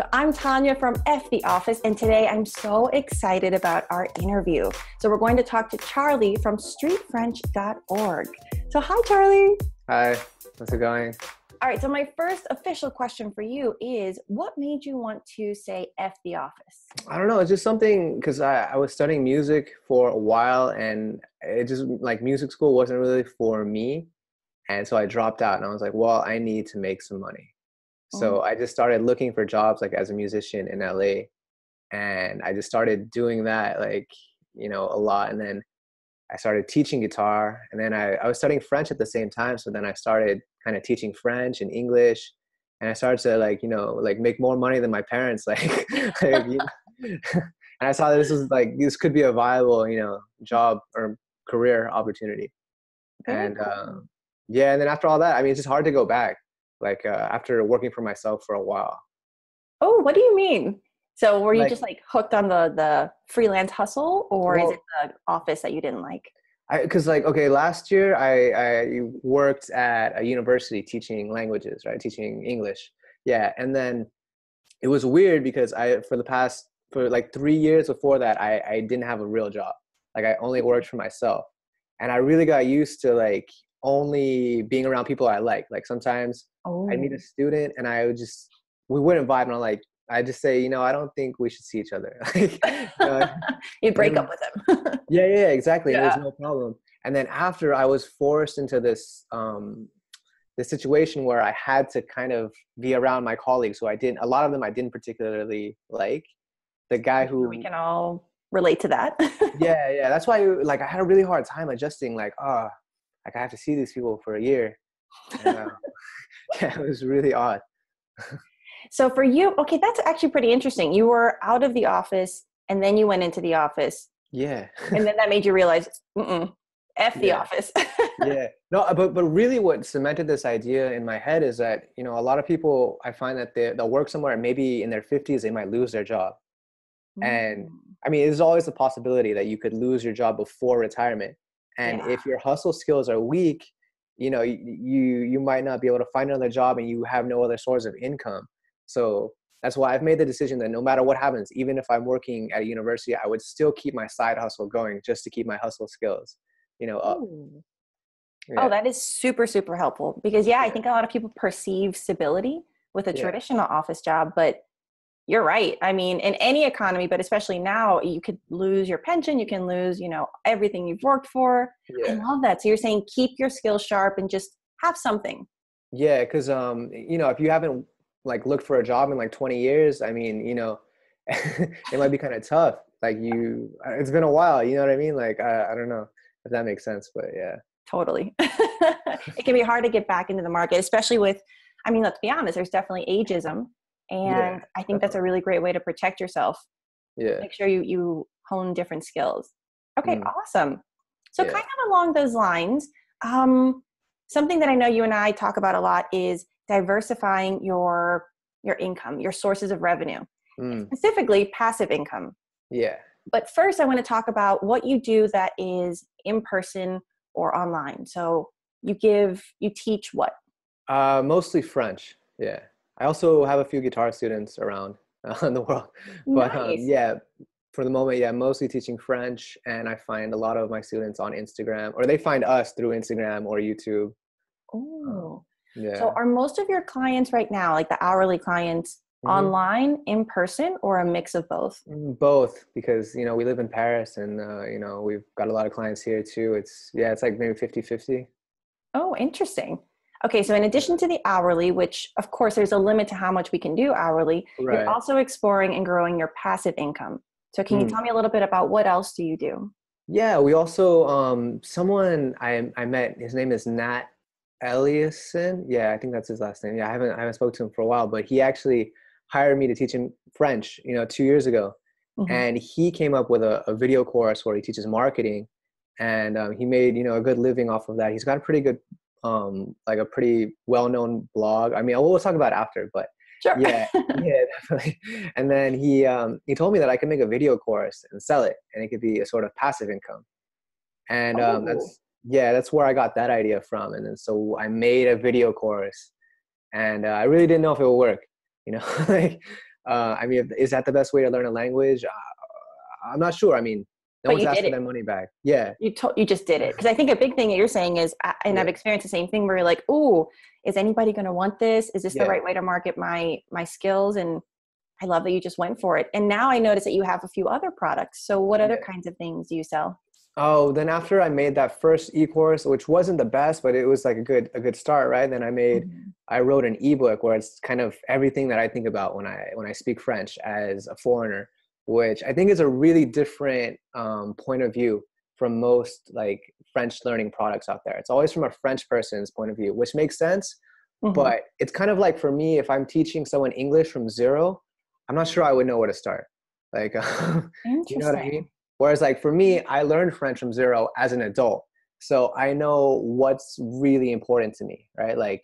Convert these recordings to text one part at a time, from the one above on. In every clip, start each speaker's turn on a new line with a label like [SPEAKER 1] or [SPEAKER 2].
[SPEAKER 1] So I'm Tanya from F the Office, and today I'm so excited about our interview. So we're going to talk to Charlie from streetfrench.org. So hi, Charlie.
[SPEAKER 2] Hi, how's it going?
[SPEAKER 1] All right, so my first official question for you is what made you want to say F the Office?
[SPEAKER 2] I don't know, it's just something because I, I was studying music for a while and it just like music school wasn't really for me. And so I dropped out and I was like, well, I need to make some money. So
[SPEAKER 1] Oh.
[SPEAKER 2] I just started looking for jobs like as a musician in LA. And I just started doing that like, you know, a lot. And then I started teaching guitar. And then I, I was studying French at the same time. So then I started kind of teaching French and English. And I started to like, you know, like make more money than my parents. Like, like you and I saw that this was like, this could be a viable, you know, job or career opportunity.
[SPEAKER 1] Very
[SPEAKER 2] and
[SPEAKER 1] cool.
[SPEAKER 2] um, yeah, and then after all that, I mean, it's just hard to go back. Like uh, after working for myself for a while.
[SPEAKER 1] Oh, what do you mean? So were you
[SPEAKER 2] Like-
[SPEAKER 1] just like hooked on the the freelance hustle, or is it the office that you didn't like?
[SPEAKER 2] Because like okay, last year I I worked at a university teaching languages, right, teaching English. Yeah, and then it was weird because I for the past for like three years before that I I didn't have a real job. Like I only worked for myself, and I really got used to like only being around people I like. Like sometimes
[SPEAKER 1] Oh,
[SPEAKER 2] I'd meet a student and I would just we wouldn't vibe and I'm like I just say, you know, I don't think we should see each other. like, you
[SPEAKER 1] break
[SPEAKER 2] and-
[SPEAKER 1] up with him.
[SPEAKER 2] yeah, yeah, exactly.
[SPEAKER 1] Yeah.
[SPEAKER 2] There's no problem. And then after I was forced into this um this situation where I had to kind of be around my colleagues who I didn't a lot of them I didn't particularly like. The guy who
[SPEAKER 1] we can all relate to that.
[SPEAKER 2] Yeah, yeah. That's why like I had a really hard time adjusting like, oh, like I have to see these people for a year. And, uh, yeah, it was really odd.
[SPEAKER 1] So for you, okay, that's actually pretty interesting. You were out of the office and then you went into the office,
[SPEAKER 2] Yeah.
[SPEAKER 1] and then that made you realize, mm f the
[SPEAKER 2] Yeah.
[SPEAKER 1] office.
[SPEAKER 2] yeah no uh, but but really what cemented this idea in my head is that you know a lot of people i find that they, they'll work somewhere and maybe in their 50s they might lose their job And-
[SPEAKER 1] Mm.
[SPEAKER 2] i mean there's always a possibility that you could lose your job before retirement and
[SPEAKER 1] Yeah.
[SPEAKER 2] if your hustle skills are weak you know you, you might not be able to find another job and you have no other source of income so that's why i've made the decision that no matter what happens even if i'm working at a university i would still keep my side hustle going just to keep my hustle skills you know up
[SPEAKER 1] oh,
[SPEAKER 2] Yeah.
[SPEAKER 1] Oh, that is super, super helpful because, yeah, I think a lot of people perceive stability with a
[SPEAKER 2] Yeah.
[SPEAKER 1] traditional office job, but you're right. I mean, in any economy, but especially now, you could lose your pension, you can lose, you know, everything you've worked for. I
[SPEAKER 2] yeah
[SPEAKER 1] love that. So you're saying keep your skills sharp and just have something.
[SPEAKER 2] Yeah, because um, you know, if you haven't like looked for a job in like 20 years, I mean, you know, it might be kind of tough. Like you, uh, it's been a while. You know what I mean? Like I, I don't know if that makes sense, but yeah,
[SPEAKER 1] Totally. it can be hard to get back into the market, especially with, I mean, let's be honest, there's definitely ageism. And
[SPEAKER 2] Yeah,
[SPEAKER 1] I think that's a really great way to protect yourself.
[SPEAKER 2] yeah,
[SPEAKER 1] Make sure you, you hone different skills. Okay,
[SPEAKER 2] Mm.
[SPEAKER 1] awesome. So,
[SPEAKER 2] Yeah.
[SPEAKER 1] kind of along those lines, um, something that I know you and I talk about a lot is diversifying your your income, your sources of revenue,
[SPEAKER 2] mm,
[SPEAKER 1] specifically passive income.
[SPEAKER 2] yeah.
[SPEAKER 1] But first, I want to talk about what you do that is in person or online. So you give, you teach what?
[SPEAKER 2] Uh, mostly French. Yeah, I also have a few guitar students around uh, in the world, but um, yeah, for the moment, yeah, mostly teaching French, and I find a lot of my students on Instagram, or they find us through Instagram or YouTube.
[SPEAKER 1] Oh,
[SPEAKER 2] Yeah.
[SPEAKER 1] so are most of your clients right now, like the hourly clients,
[SPEAKER 2] Mhm.
[SPEAKER 1] online, in person, or a mix of both?
[SPEAKER 2] Mm, Both, because you know we live in Paris, and uh, you know we've got a lot of clients here too. It's yeah, it's like maybe 50-50.
[SPEAKER 1] Oh, interesting. Okay, so in addition to the hourly, which of course there's a limit to how much we can do hourly,
[SPEAKER 2] Right.
[SPEAKER 1] you're also exploring and growing your passive income. So can you
[SPEAKER 2] Mm.
[SPEAKER 1] tell me a little bit about what else do you do?
[SPEAKER 2] Yeah, we also um someone I I met. His name is Nat Eliason. Yeah, I think that's his last name. Yeah, I haven't I haven't spoke to him for a while, but he actually hired me to teach him French. You know, two years ago,
[SPEAKER 1] Mhm.
[SPEAKER 2] and he came up with a, a video course where he teaches marketing, and um, he made you know a good living off of that. He's got a pretty good um like a pretty well known blog. I mean, we'll talk about it after, but
[SPEAKER 1] Sure.
[SPEAKER 2] yeah yeah definitely and then he um he told me that i could make a video course and sell it and it could be a sort of passive income and um
[SPEAKER 1] Oh.
[SPEAKER 2] that's yeah that's where i got that idea from and then so i made a video course and uh, i really didn't know if it would work you know like uh, I mean, is that the best way to learn a language? Uh, I'm not sure. I mean, no
[SPEAKER 1] But
[SPEAKER 2] one's asking their money back. Yeah,
[SPEAKER 1] You told you just did it because I think a big thing that you're saying is, and I've experienced the same thing where you're like, "Oh, is anybody going to want this? Is this
[SPEAKER 2] Yeah.
[SPEAKER 1] the right way to market my my skills?" And I love that you just went for it. And now I notice that you have a few other products. So what other kinds of things do you sell?
[SPEAKER 2] Oh, then after I made that first e-course, which wasn't the best, but it was like a good a good start, right? Then I made
[SPEAKER 1] Mhm.
[SPEAKER 2] I wrote an ebook where it's kind of everything that I think about when I when I speak French as a foreigner, which I think is a really different um, point of view from most like French learning products out there. It's always from a French person's point of view, which makes sense.
[SPEAKER 1] Mhm.
[SPEAKER 2] But it's kind of like for me, if I'm teaching someone English from zero, I'm not sure I would know where to start. Like, you know what I mean? Whereas, like for me, I learned French from zero as an adult, so I know what's really important to me, right? Like,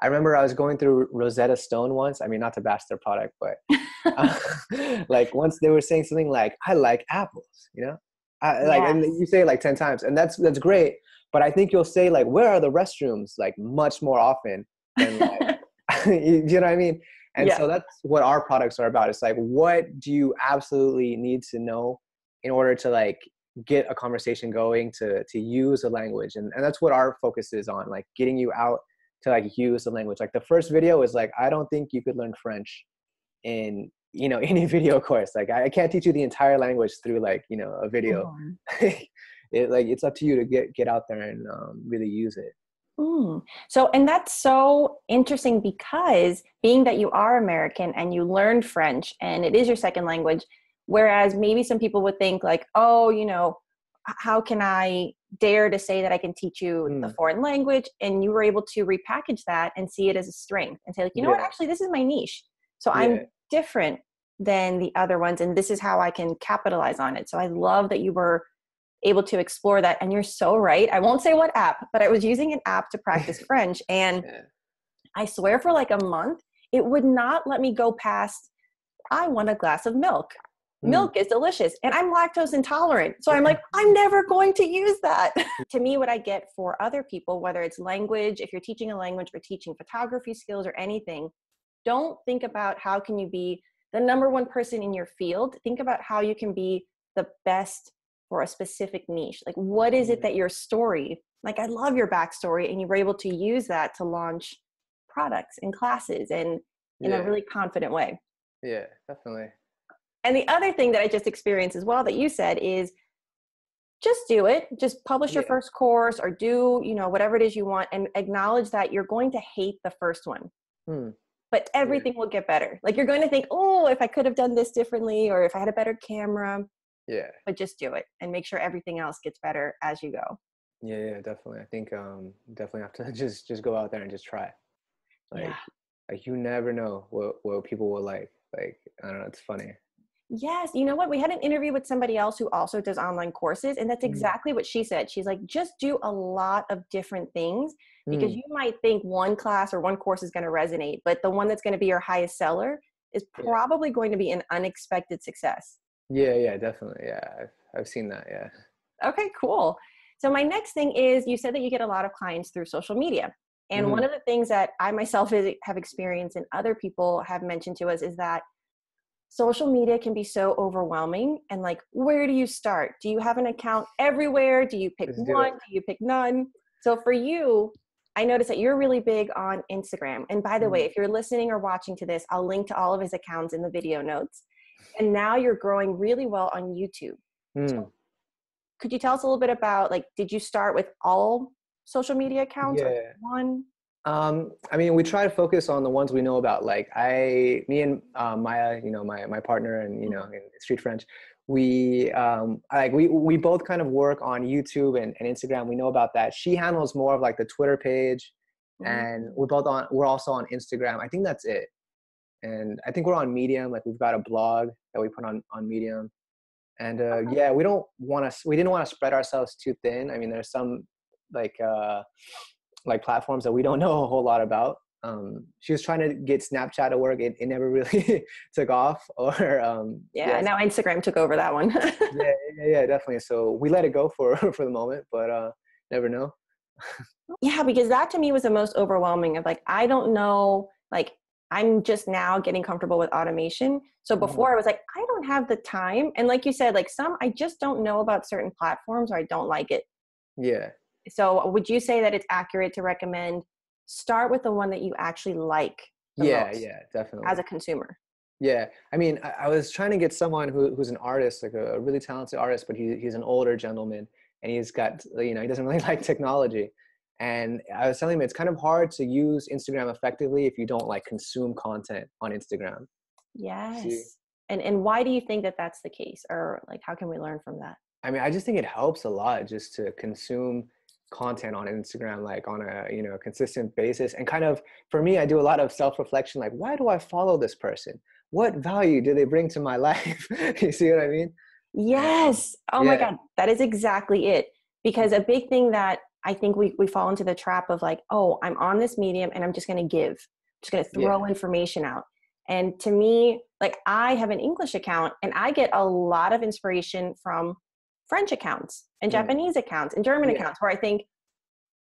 [SPEAKER 2] I remember I was going through Rosetta Stone once. I mean, not to bash their product, but uh, like once they were saying something like, "I like apples," you know, I, like, and you say it like ten times, and that's that's great. But I think you'll say like, "Where are the restrooms?" like much more often than like, you, you know what I mean? And
[SPEAKER 1] Yeah.
[SPEAKER 2] so that's what our products are about. It's like, what do you absolutely need to know in order to like get a conversation going to to use a language and, and that's what our focus is on like getting you out to like use the language like the first video is like i don't think you could learn french in you know any video course like i, can't teach you the entire language through like you know a video
[SPEAKER 1] Mhm.
[SPEAKER 2] it like it's up to you to get get out there and um, really use it
[SPEAKER 1] Mm. So, and that's so interesting because being that you are American and you learned French and it is your second language, whereas maybe some people would think, like, oh, you know, how can I dare to say that I can teach you the
[SPEAKER 2] Mm.
[SPEAKER 1] foreign language? And you were able to repackage that and see it as a strength and say, like, you know what, actually, this is my niche. So
[SPEAKER 2] Yeah.
[SPEAKER 1] I'm different than the other ones, and this is how I can capitalize on it. So I love that you were able to explore that. And you're so right. I won't say what app, but I was using an app to practice French. And
[SPEAKER 2] yeah
[SPEAKER 1] I swear for like a month, it would not let me go past, I want a glass of milk.
[SPEAKER 2] Mm.
[SPEAKER 1] Milk is delicious. And I'm lactose intolerant. So I'm like, I'm never going to use that. to me, what I get for other people, whether it's language, if you're teaching a language or teaching photography skills or anything, don't think about how can you be the number one person in your field. Think about how you can be the best for a specific niche. Like, what is it
[SPEAKER 2] Mhm.
[SPEAKER 1] that your story, like, I love your backstory, and you were able to use that to launch products and classes and in
[SPEAKER 2] yeah
[SPEAKER 1] a really confident way.
[SPEAKER 2] yeah definitely
[SPEAKER 1] And the other thing that I just experienced as well that you said is just do it. Just publish your
[SPEAKER 2] Yeah.
[SPEAKER 1] first course or do, you know, whatever it is you want and acknowledge that you're going to hate the first one.
[SPEAKER 2] Hmm.
[SPEAKER 1] But everything will get better. Like you're going to think, oh, if I could have done this differently or if I had a better camera,
[SPEAKER 2] yeah
[SPEAKER 1] but just do it and make sure everything else gets better as you go.
[SPEAKER 2] yeah yeah definitely i think um definitely have to just just go out there and just try like
[SPEAKER 1] Yeah.
[SPEAKER 2] like you never know what what people will like like i don't know it's funny
[SPEAKER 1] Yes, you know what? We had an interview with somebody else who also does online courses, and that's
[SPEAKER 2] Mhm.
[SPEAKER 1] exactly what she said. She's like, just do a lot of different things because
[SPEAKER 2] Mm,
[SPEAKER 1] you might think one class or one course is going to resonate, but the one that's going to be your highest seller is
[SPEAKER 2] Yeah.
[SPEAKER 1] probably going to be an unexpected success.
[SPEAKER 2] yeah yeah definitely yeah i've, I've seen that yeah
[SPEAKER 1] Okay, cool. So, my next thing is you said that you get a lot of clients through social media. And one of the things that I myself have experienced and other people have mentioned to us is that social media can be so overwhelming. And like, where do you start? Do you have an account everywhere? Do you pick
[SPEAKER 2] Let's do
[SPEAKER 1] one?
[SPEAKER 2] it.
[SPEAKER 1] Do you pick none? So, for you, I noticed that you're really big on Instagram. And by the way,
[SPEAKER 2] Mm.
[SPEAKER 1] if you're listening or watching to this, I'll link to all of his accounts in the video notes. And now you're growing really well on YouTube
[SPEAKER 2] Mm,
[SPEAKER 1] could you tell us a little bit about like did you start with all social media accounts
[SPEAKER 2] Yeah.
[SPEAKER 1] one
[SPEAKER 2] Um, I mean, we try to focus on the ones we know about. Like I, me and uh, Maya, you know, my my partner, and you know, in Street French, we um, like we we both kind of work on YouTube and, and Instagram. We know about that. She handles more of like the Twitter page, and we're both on. We're also on Instagram. I think that's it. And I think we're on Medium. Like we've got a blog that we put on on Medium. And uh,
[SPEAKER 1] Okay.
[SPEAKER 2] yeah, we don't want to. We didn't want to spread ourselves too thin. I mean, there's some like uh, like platforms that we don't know a whole lot about. Um, she was trying to get Snapchat to work. It, it never really took off. Or um,
[SPEAKER 1] yeah, now instagram took over that one
[SPEAKER 2] yeah, yeah, yeah, definitely. So we let it go for for the moment, but uh, never know.
[SPEAKER 1] yeah because that to me was the most overwhelming of like i don't know like I'm just now getting comfortable with automation. So
[SPEAKER 2] Mhm.
[SPEAKER 1] before I was like, I don't have the time. And like you said, like some I just don't know about certain platforms or I don't like it.
[SPEAKER 2] Yeah.
[SPEAKER 1] So would you say that it's accurate to recommend start with the one that you actually like
[SPEAKER 2] Yeah,
[SPEAKER 1] most
[SPEAKER 2] yeah, definitely.
[SPEAKER 1] as a consumer?
[SPEAKER 2] Yeah, I mean, I, I was trying to get someone who, who's an artist, like a, a really talented artist, but he, he's an older gentleman, and he's got, you know, he doesn't really like technology. And I was telling him it's kind of hard to use Instagram effectively if you don't like consume content on Instagram.
[SPEAKER 1] Yes. And and why do you think that that's the case or like how can we learn from that?
[SPEAKER 2] I mean, I just think it helps a lot just to consume content on Instagram like on a you know consistent basis and kind of for me I do a lot of self-reflection like why do I follow this person? What value do they bring to my life? you see what I mean?
[SPEAKER 1] Yes. Oh my God. That is exactly it. Because a big thing that I think we, we fall into the trap of like, oh, I'm on this medium and I'm just going to give, I'm just going to throw information out. And to me, like I have an English account and I get a lot of inspiration from French accounts and
[SPEAKER 2] Mm.
[SPEAKER 1] Japanese accounts and German
[SPEAKER 2] Yeah.
[SPEAKER 1] accounts where I think,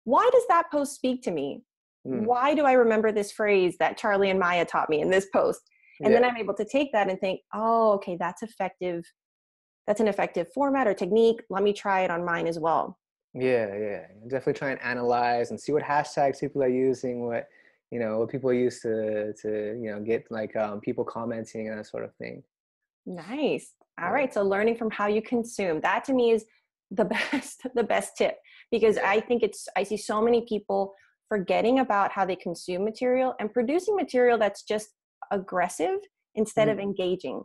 [SPEAKER 1] why does that post speak to me?
[SPEAKER 2] Mm,
[SPEAKER 1] Why do I remember this phrase that Charlie and Maya taught me in this post? and
[SPEAKER 2] yeah.
[SPEAKER 1] then i'm able to take that and think oh okay that's effective that's an effective format or technique let me try it on mine as well
[SPEAKER 2] Yeah, yeah. Definitely try and analyze and see what hashtags people are using, what you know, what people use to to you know get like um, people commenting and that sort of thing.
[SPEAKER 1] nice all right so learning from how you consume that to me is the best the best tip because i think it's i see so many people forgetting about how they consume material and producing material that's just aggressive instead of engaging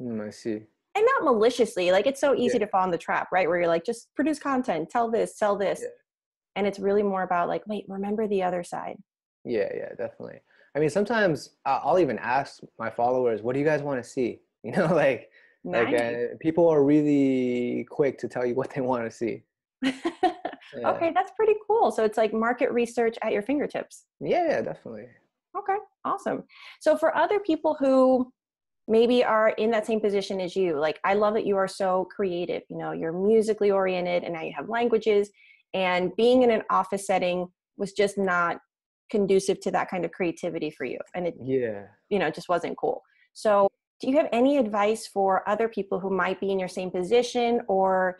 [SPEAKER 2] Mm, I see.
[SPEAKER 1] and not maliciously like it's so easy
[SPEAKER 2] Yeah.
[SPEAKER 1] to fall in the trap right where you're like just produce content tell this sell this
[SPEAKER 2] Yeah.
[SPEAKER 1] and it's really more about like wait remember the other side
[SPEAKER 2] Yeah, yeah, definitely. I mean, sometimes I'll even ask my followers, "What do you guys want to see?" You know, like like uh, people are really quick to tell you what they want to see. Yeah.
[SPEAKER 1] okay that's pretty cool so it's like market research at your fingertips
[SPEAKER 2] Yeah, yeah, definitely.
[SPEAKER 1] okay awesome so for other people who maybe are in that same position as you like i love that you are so creative you know you're musically oriented and now you have languages and being in an office setting was just not conducive to that kind of creativity for you and it
[SPEAKER 2] Yeah.
[SPEAKER 1] you know just wasn't cool so do you have any advice for other people who might be in your same position or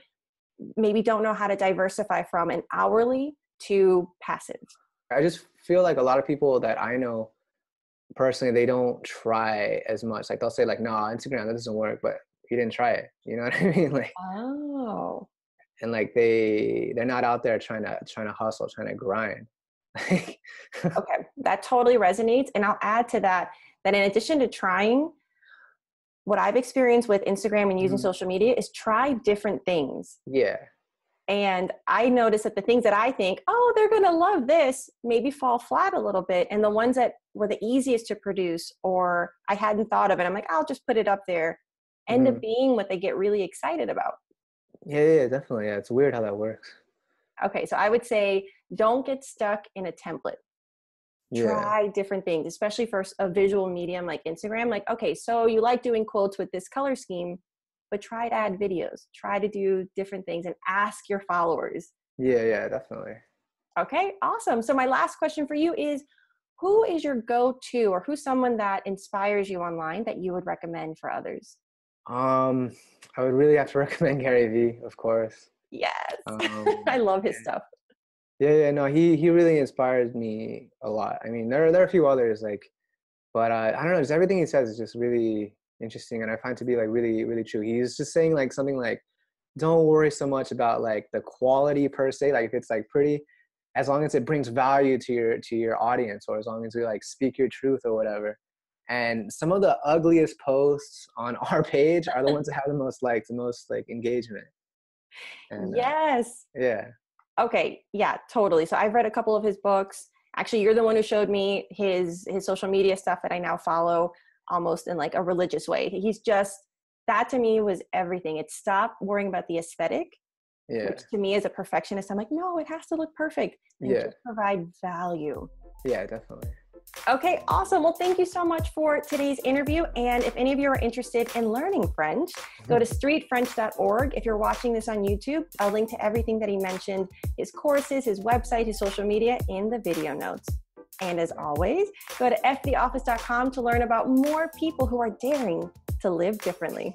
[SPEAKER 1] maybe don't know how to diversify from an hourly to passive
[SPEAKER 2] I just feel like a lot of people that I know personally, they don't try as much. Like they'll say like, "Nah, Instagram that doesn't work," but you didn't try it. You know what I mean? Like,
[SPEAKER 1] oh
[SPEAKER 2] and like they they're not out there trying to trying to hustle, trying to grind.
[SPEAKER 1] Okay that totally resonates and i'll add to that that in addition to trying what i've experienced with instagram and using
[SPEAKER 2] Mhm.
[SPEAKER 1] social media is try different things
[SPEAKER 2] yeah,
[SPEAKER 1] and i notice that the things that i think oh they're going to love this maybe fall flat a little bit and the ones that were the easiest to produce or i hadn't thought of it i'm like i'll just put it up there end up
[SPEAKER 2] Mhm.
[SPEAKER 1] being what they get really excited about
[SPEAKER 2] yeah, yeah, definitely. Yeah, it's weird how that works.
[SPEAKER 1] okay so i would say don't get stuck in a template
[SPEAKER 2] Yeah,
[SPEAKER 1] try different things especially for a visual medium like instagram like okay so you like doing quotes with this color scheme but try to add videos try to do different things and ask your followers
[SPEAKER 2] yeah, yeah, definitely.
[SPEAKER 1] Okay, awesome. So my last question for you is who is your go-to or who's someone that inspires you online that you would recommend for others?
[SPEAKER 2] Um, I would really have to recommend Gary Vee, of course.
[SPEAKER 1] Yes.
[SPEAKER 2] Um,
[SPEAKER 1] I love his stuff.
[SPEAKER 2] Yeah, yeah, no, he he really inspires me a lot. I mean, there there are a few others like, but uh, I don't know, just everything he says is just really interesting, and I find to be like really really true. He's just saying like something like, don't worry so much about like the quality per se, like if it's like pretty, as long as it brings value to your to your audience, or as long as you like speak your truth or whatever. And some of the ugliest posts on our page are the ones that have the most likes, the most like engagement. And, uh,
[SPEAKER 1] yes.
[SPEAKER 2] yeah.
[SPEAKER 1] Okay, yeah, totally. So I've read a couple of his books. Actually, you're the one who showed me his his social media stuff that I now follow almost in like a religious way. He's just that to me was everything. It stopped worrying about the aesthetic,
[SPEAKER 2] Yeah.
[SPEAKER 1] which to me as a perfectionist, I'm like, no, it has to look perfect. And
[SPEAKER 2] Yeah.
[SPEAKER 1] just provide value.
[SPEAKER 2] Yeah, definitely.
[SPEAKER 1] Okay, awesome. Well, thank you so much for today's interview. And if any of you are interested in learning French, go to streetfrench.org. If you're watching this on YouTube, I'll link to everything that he mentioned his courses, his website, his social media in the video notes. And as always, go to ftheoffice.com to learn about more people who are daring to live differently.